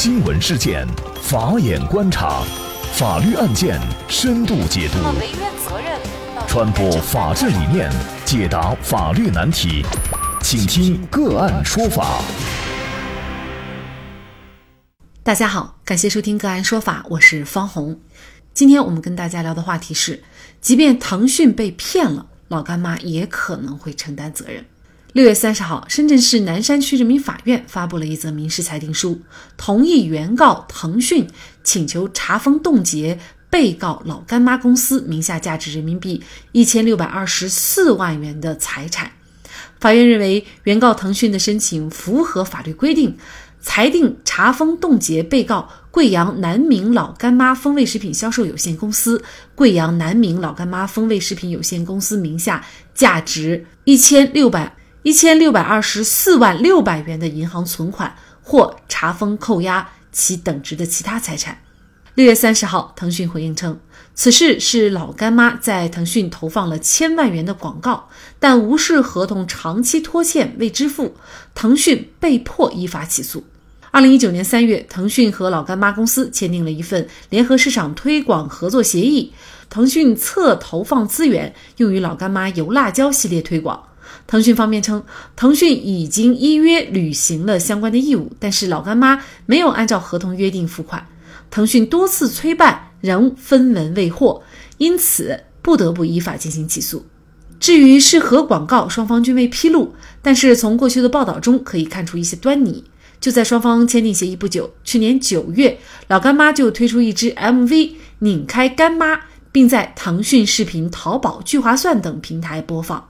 新闻事件，法眼观察，法律案件深度解读，传播法治理念，解答法律难题，请听个案说法。大家好，感谢收听个案说法，我是方红。今天我们跟大家聊的话题是，即便腾讯被骗了，老干妈也可能会承担责任。六月三十号，深圳市南山区人民法院发布了一则民事裁定书，同意原告腾讯请求查封冻结被告老干妈公司名下价值人民币一千六百二十四万元的财产。法院认为，原告腾讯的申请符合法律规定，裁定查封冻结被告贵阳南明老干妈风味食品销售有限公司、贵阳南明老干妈风味食品有限公司名下价值一千六百。一千六百二十四万六百元的银行存款或查封扣押其等值的其他财产。六月三十号，腾讯回应称，此事是老干妈在腾讯投放了千万元的广告，但无视合同长期拖欠未支付，腾讯被迫依法起诉。二零一九年三月，腾讯和老干妈公司签订了一份联合市场推广合作协议，腾讯侧投放资源用于老干妈油辣椒系列推广。腾讯方面称，腾讯已经依约履行了相关的义务，但是老干妈没有按照合同约定付款，腾讯多次催办仍分文未获，因此不得不依法进行起诉。至于是何广告，双方均未披露，但是从过去的报道中可以看出一些端倪。就在双方签订协议不久，去年九月，老干妈就推出一支 MV，拧开干妈，并在腾讯视频、淘宝、聚划算等平台播放。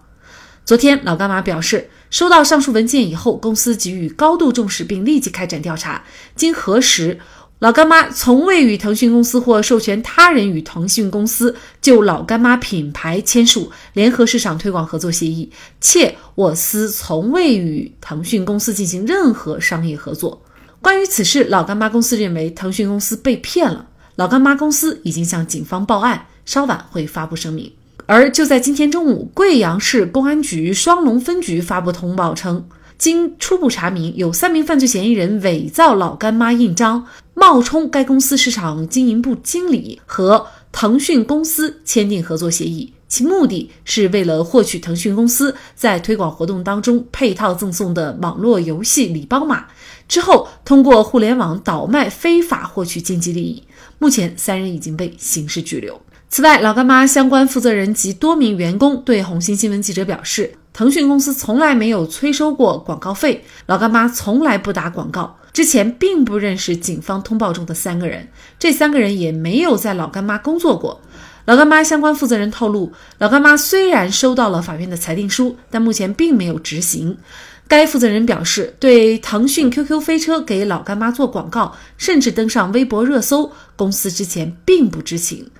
昨天，老干妈表示，收到上述文件以后，公司给予高度重视，并立即开展调查。经核实，老干妈从未与腾讯公司或授权他人与腾讯公司就老干妈品牌签署联合市场推广合作协议，且我司从未与腾讯公司进行任何商业合作。关于此事，老干妈公司认为腾讯公司被骗了，老干妈公司已经向警方报案，稍晚会发布声明。而就在今天中午，贵阳市公安局双龙分局发布通报称，经初步查明，有三名犯罪嫌疑人伪造老干妈印章，冒充该公司市场经营部经理，和腾讯公司签订合作协议，其目的是为了获取腾讯公司在推广活动当中配套赠送的网络游戏礼包码，之后通过互联网倒卖，非法获取经济利益。目前，三人已经被刑事拘留。此外，老干妈相关负责人及多名员工对红星新闻记者表示，腾讯公司从来没有催收过广告费，老干妈从来不打广告。之前并不认识警方通报中的三个人，这三个人也没有在老干妈工作过。老干妈相关负责人透露，老干妈虽然收到了法院的裁定书，但目前并没有执行。该负责人表示，对腾讯 QQ 飞车给老干妈做广告，甚至登上微博热搜，公司之前并不知情。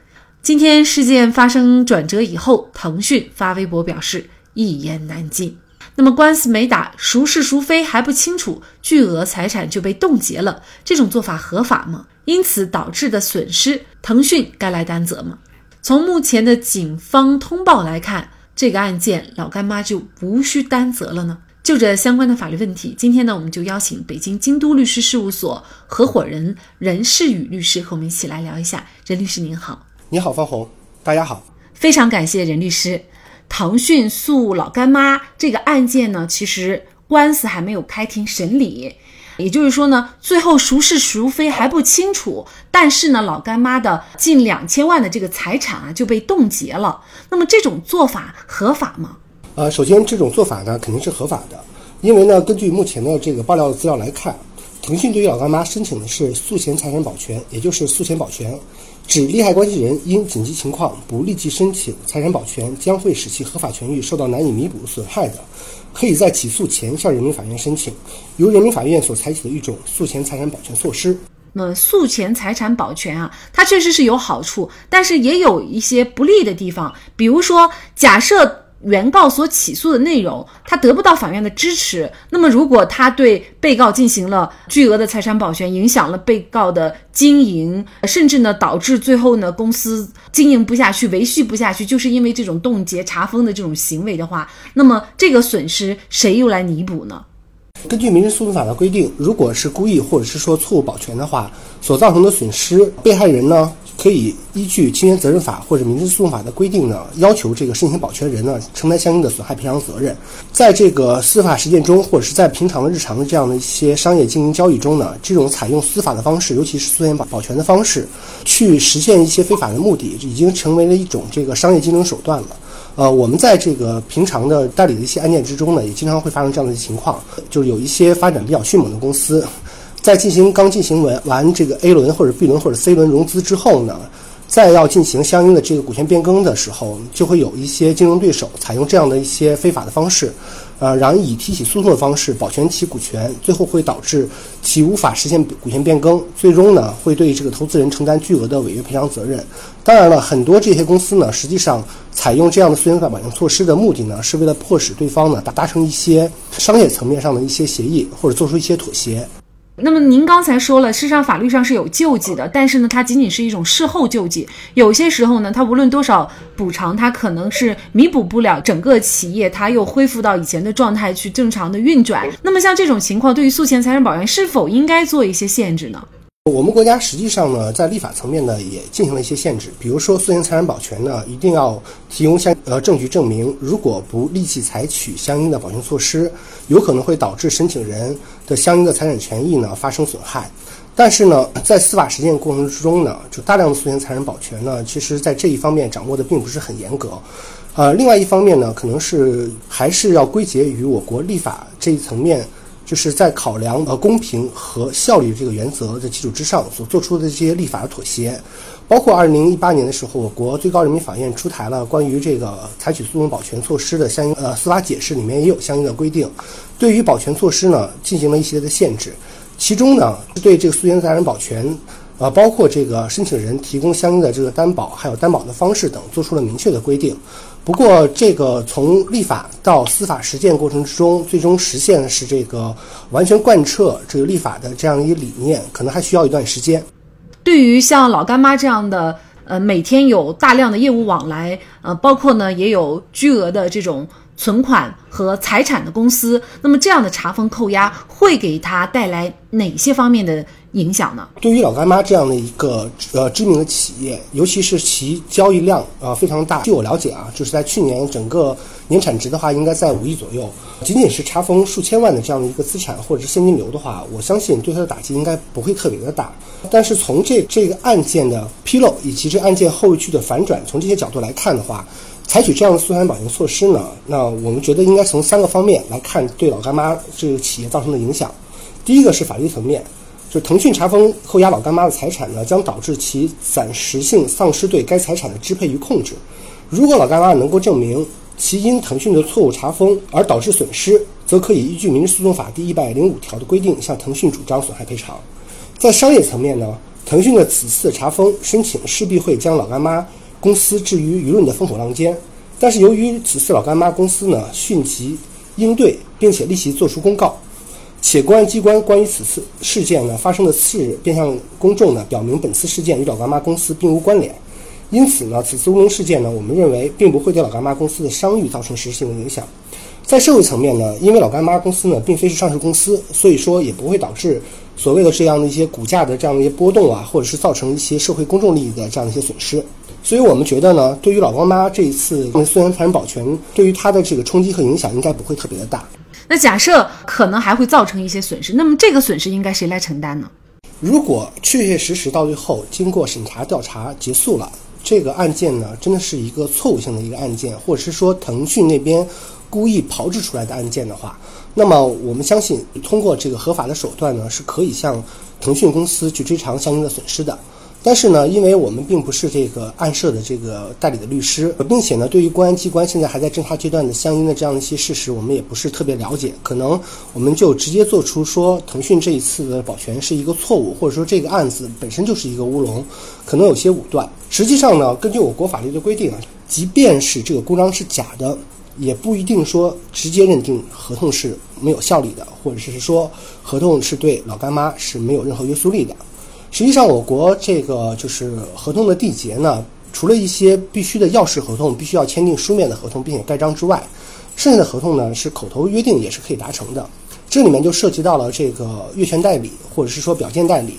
今天事件发生转折以后，腾讯发微博表示一言难尽。那么官司没打，孰是孰非还不清楚，巨额财产就被冻结了，这种做法合法吗？因此导致的损失，腾讯该来担责吗？从目前的警方通报来看，这个案件老干妈就无需担责了呢？就这相关的法律问题，今天呢，我们就邀请北京京都律师事务所合伙人任世宇律师和我们一起来聊一下。任律师您好。你好，方红，大家好，非常感谢任律师。腾讯诉老干妈这个案件呢，其实官司还没有开庭审理，也就是说呢，最后孰是孰非还不清楚。但是呢，老干妈的近两千万的这个财产啊就被冻结了。那么这种做法合法吗？呃，首先这种做法呢肯定是合法的，因为呢，根据目前的这个爆料的资料来看，腾讯对于老干妈申请的是诉前财产保全，也就是诉前保全。指利害关系人因紧急情况不立即申请财产保全，将会使其合法权益受到难以弥补损害的，可以在起诉前向人民法院申请，由人民法院所采取的一种诉前财产保全措施。那诉前财产保全啊，它确实是有好处，但是也有一些不利的地方，比如说假设。原告所起诉的内容，他得不到法院的支持。那么，如果他对被告进行了巨额的财产保全，影响了被告的经营，甚至呢导致最后呢公司经营不下去、维系不下去，就是因为这种冻结、查封的这种行为的话，那么这个损失谁又来弥补呢？根据民事诉讼法的规定，如果是故意或者是说错误保全的话，所造成的损失，被害人呢可以依据侵权责任法或者民事诉讼法的规定呢，要求这个申请保全人呢承担相应的损害赔偿责任。在这个司法实践中，或者是在平常的日常的这样的一些商业经营交易中呢，这种采用司法的方式，尤其是诉讼保保全的方式，去实现一些非法的目的，已经成为了一种这个商业竞争手段了。呃，我们在这个平常的代理的一些案件之中呢，也经常会发生这样的情况，就是有一些发展比较迅猛的公司，在进行刚进行完完这个 A 轮或者 B 轮或者 C 轮融资之后呢。再要进行相应的这个股权变更的时候，就会有一些竞争对手采用这样的一些非法的方式，呃，然后以提起诉讼的方式保全其股权，最后会导致其无法实现股权变更，最终呢会对这个投资人承担巨额的违约赔偿责任。当然了，很多这些公司呢，实际上采用这样的诉讼保全措施的目的呢，是为了迫使对方呢达达成一些商业层面上的一些协议，或者做出一些妥协。那么您刚才说了，事实上法律上是有救济的，但是呢，它仅仅是一种事后救济。有些时候呢，它无论多少补偿，它可能是弥补不了整个企业，它又恢复到以前的状态去正常的运转。那么像这种情况，对于诉前财产保全是否应该做一些限制呢？我们国家实际上呢，在立法层面呢，也进行了一些限制。比如说，诉前财产保全呢，一定要提供相呃证据证明，如果不立即采取相应的保全措施，有可能会导致申请人的相应的财产权益呢发生损害。但是呢，在司法实践过程之中呢，就大量的诉前财产保全呢，其实在这一方面掌握的并不是很严格。呃，另外一方面呢，可能是还是要归结于我国立法这一层面。就是在考量呃公平和效率这个原则的基础之上所做出的这些立法的妥协，包括二零一八年的时候，我国最高人民法院出台了关于这个采取诉讼保全措施的相应呃司法解释，里面也有相应的规定，对于保全措施呢进行了一些的限制，其中呢对这个诉前财产保全。呃，包括这个申请人提供相应的这个担保，还有担保的方式等，做出了明确的规定。不过，这个从立法到司法实践过程之中，最终实现的是这个完全贯彻这个立法的这样一个理念，可能还需要一段时间。对于像老干妈这样的，呃，每天有大量的业务往来，呃，包括呢也有巨额的这种存款和财产的公司，那么这样的查封扣押会给他带来哪些方面的？影响呢？对于老干妈这样的一个呃知名的企业，尤其是其交易量啊非常大。据我了解啊，就是在去年整个年产值的话，应该在五亿左右。仅仅是查封数千万的这样的一个资产或者是现金流的话，我相信对它的打击应该不会特别的大。但是从这这个案件的披露以及这案件后续的反转，从这些角度来看的话，采取这样的诉讼保全措施呢，那我们觉得应该从三个方面来看对老干妈这个企业造成的影响。第一个是法律层面。就腾讯查封扣押老干妈的财产呢，将导致其暂时性丧失对该财产的支配与控制。如果老干妈能够证明其因腾讯的错误查封而导致损失，则可以依据民事诉讼法第一百零五条的规定向腾讯主张损害赔偿。在商业层面呢，腾讯的此次查封申请势必会将老干妈公司置于舆论的风口浪尖。但是由于此次老干妈公司呢迅即应对，并且立即作出公告。且公安机关关于此次事件呢发生的次日便向公众呢表明本次事件与老干妈公司并无关联，因此呢此次乌龙事件呢我们认为并不会对老干妈公司的商誉造成实质性的影响。在社会层面呢，因为老干妈公司呢并非是上市公司，所以说也不会导致所谓的这样的一些股价的这样的一些波动啊，或者是造成一些社会公众利益的这样的一些损失。所以我们觉得呢，对于老干妈这一次诉讼财产保全，对于它的这个冲击和影响应该不会特别的大。那假设可能还会造成一些损失，那么这个损失应该谁来承担呢？如果确确实实到最后经过审查调查结束了，这个案件呢真的是一个错误性的一个案件，或者是说腾讯那边故意炮制出来的案件的话，那么我们相信通过这个合法的手段呢是可以向腾讯公司去追偿相应的损失的。但是呢，因为我们并不是这个案涉的这个代理的律师，并且呢，对于公安机关现在还在侦查阶段的相应的这样的一些事实，我们也不是特别了解，可能我们就直接做出说腾讯这一次的保全是一个错误，或者说这个案子本身就是一个乌龙，可能有些武断。实际上呢，根据我国法律的规定啊，即便是这个公章是假的，也不一定说直接认定合同是没有效力的，或者是说合同是对老干妈是没有任何约束力的。实际上，我国这个就是合同的缔结呢，除了一些必须的要式合同，必须要签订书面的合同并且盖章之外，剩下的合同呢是口头约定也是可以达成的。这里面就涉及到了这个越权代理，或者是说表见代理，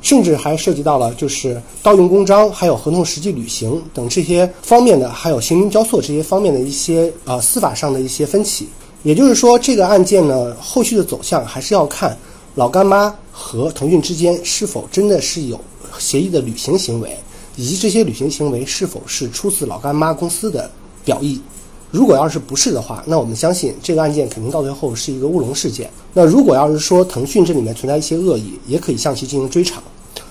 甚至还涉及到了就是盗用公章，还有合同实际履行等这些方面的，还有行云交错这些方面的一些呃司法上的一些分歧。也就是说，这个案件呢，后续的走向还是要看老干妈和腾讯之间是否真的是有协议的履行行为，以及这些履行行为是否是出自老干妈公司的表意。如果要是不是的话，那我们相信这个案件肯定到最后是一个乌龙事件。那如果要是说腾讯这里面存在一些恶意，也可以向其进行追偿。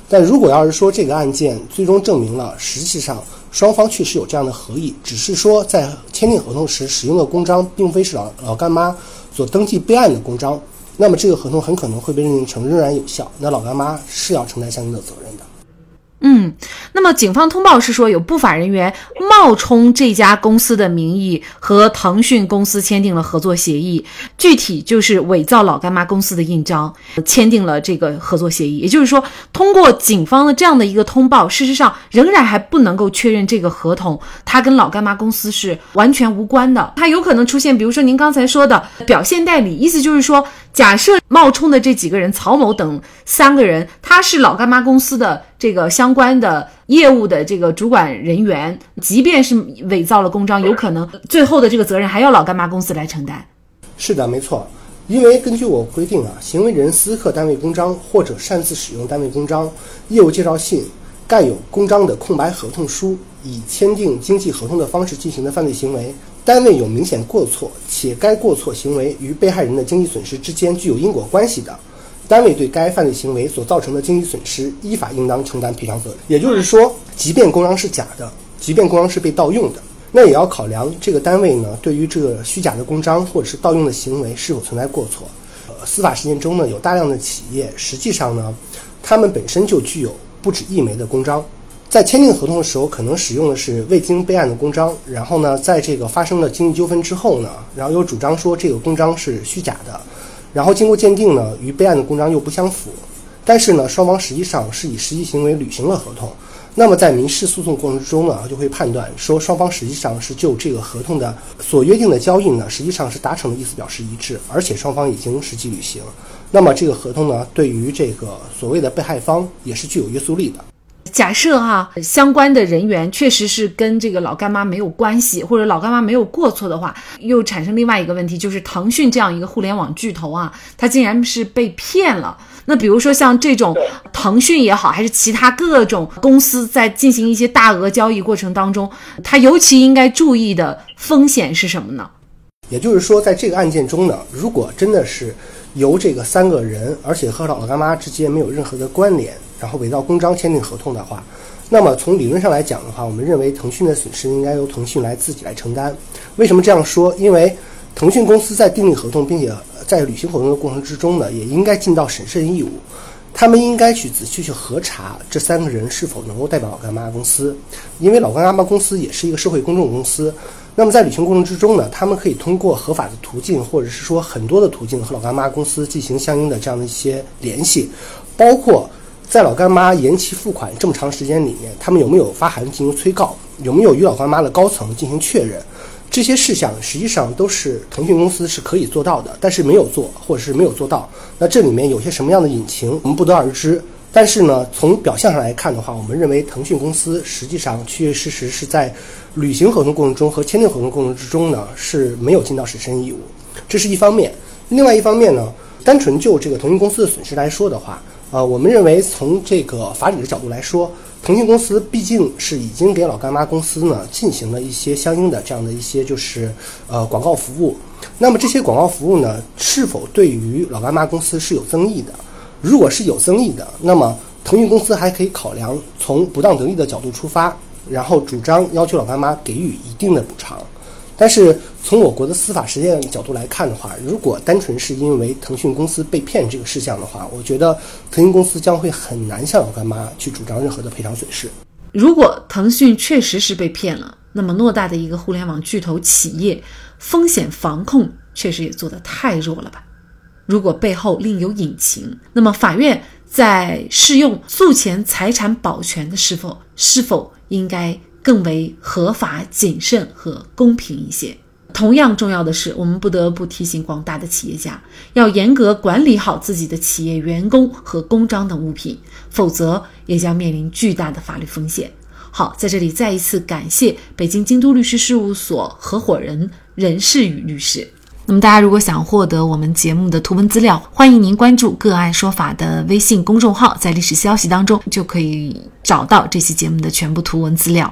但如果要是说这个案件最终证明了实际上双方确实有这样的合意，只是说在签订合同时使用的公章并非是老老干妈所登记备案的公章，那么这个合同很可能会被认定成仍然有效，那老干妈是要承担相应的责任的。嗯，那么警方通报是说有不法人员冒充这家公司的名义和腾讯公司签订了合作协议，具体就是伪造老干妈公司的印章，签订了这个合作协议。也就是说，通过警方的这样的一个通报，事实上仍然还不能够确认这个合同它跟老干妈公司是完全无关的，它有可能出现，比如说您刚才说的表现代理，意思就是说。假设冒充的这几个人，曹某等三个人，他是老干妈公司的这个相关的业务的这个主管人员，即便是伪造了公章，有可能最后的这个责任还要老干妈公司来承担。是的，没错，因为根据我规定啊，行为人私刻单位公章或者擅自使用单位公章、业务介绍信、盖有公章的空白合同书，以签订经济合同的方式进行的犯罪行为。单位有明显过错，且该过错行为与被害人的经济损失之间具有因果关系的，单位对该犯罪行为所造成的经济损失，依法应当承担赔偿责任。也就是说，即便公章是假的，即便公章是被盗用的，那也要考量这个单位呢对于这个虚假的公章或者是盗用的行为是否存在过错。呃，司法实践中呢，有大量的企业实际上呢，他们本身就具有不止一枚的公章。在签订合同的时候，可能使用的是未经备案的公章，然后呢，在这个发生了经济纠纷之后呢，然后又主张说这个公章是虚假的，然后经过鉴定呢，与备案的公章又不相符，但是呢，双方实际上是以实际行为履行了合同，那么在民事诉讼过程中呢，就会判断说双方实际上是就这个合同的所约定的交易呢，实际上是达成的意思表示一致，而且双方已经实际履行，那么这个合同呢，对于这个所谓的被害方也是具有约束力的。假设哈，相关的人员确实是跟这个老干妈没有关系，或者老干妈没有过错的话，又产生另外一个问题，就是腾讯这样一个互联网巨头啊，他竟然是被骗了。那比如说像这种腾讯也好，还是其他各种公司在进行一些大额交易过程当中，它尤其应该注意的风险是什么呢？也就是说，在这个案件中呢，如果真的是由这个三个人，而且和老干妈之间没有任何的关联。然后伪造公章签订合同的话，那么从理论上来讲的话，我们认为腾讯的损失应该由腾讯来自己来承担。为什么这样说？因为腾讯公司在订立合同，并且在履行合同的过程之中呢，也应该尽到审慎义务。他们应该去仔细去核查这三个人是否能够代表老干妈公司，因为老干妈公司也是一个社会公众公司。那么在履行过程之中呢，他们可以通过合法的途径，或者是说很多的途径和老干妈公司进行相应的这样的一些联系，包括。在老干妈延期付款这么长时间里面，他们有没有发函进行催告？有没有与老干妈的高层进行确认？这些事项实际上都是腾讯公司是可以做到的，但是没有做，或者是没有做到。那这里面有些什么样的隐情，我们不得而知。但是呢，从表象上来看的话，我们认为腾讯公司实际上确确实实是在履行合同过程中和签订合同过程之中呢是没有尽到审慎义务，这是一方面。另外一方面呢，单纯就这个腾讯公司的损失来说的话。呃，我们认为从这个法理的角度来说，腾讯公司毕竟是已经给老干妈公司呢进行了一些相应的这样的一些就是呃广告服务。那么这些广告服务呢，是否对于老干妈公司是有增益的？如果是有增益的，那么腾讯公司还可以考量从不当得利的角度出发，然后主张要求老干妈给予一定的补偿。但是从我国的司法实践角度来看的话，如果单纯是因为腾讯公司被骗这个事项的话，我觉得腾讯公司将会很难向老干妈去主张任何的赔偿损失。如果腾讯确实是被骗了，那么偌大的一个互联网巨头企业，风险防控确实也做得太弱了吧？如果背后另有隐情，那么法院在适用诉前财产保全的是否是否应该？更为合法、谨慎和公平一些。同样重要的是，我们不得不提醒广大的企业家，要严格管理好自己的企业员工和公章等物品，否则也将面临巨大的法律风险。好，在这里再一次感谢北京京都律师事务所合伙人任世宇律师。那么，大家如果想获得我们节目的图文资料，欢迎您关注“个案说法”的微信公众号，在历史消息当中就可以找到这期节目的全部图文资料。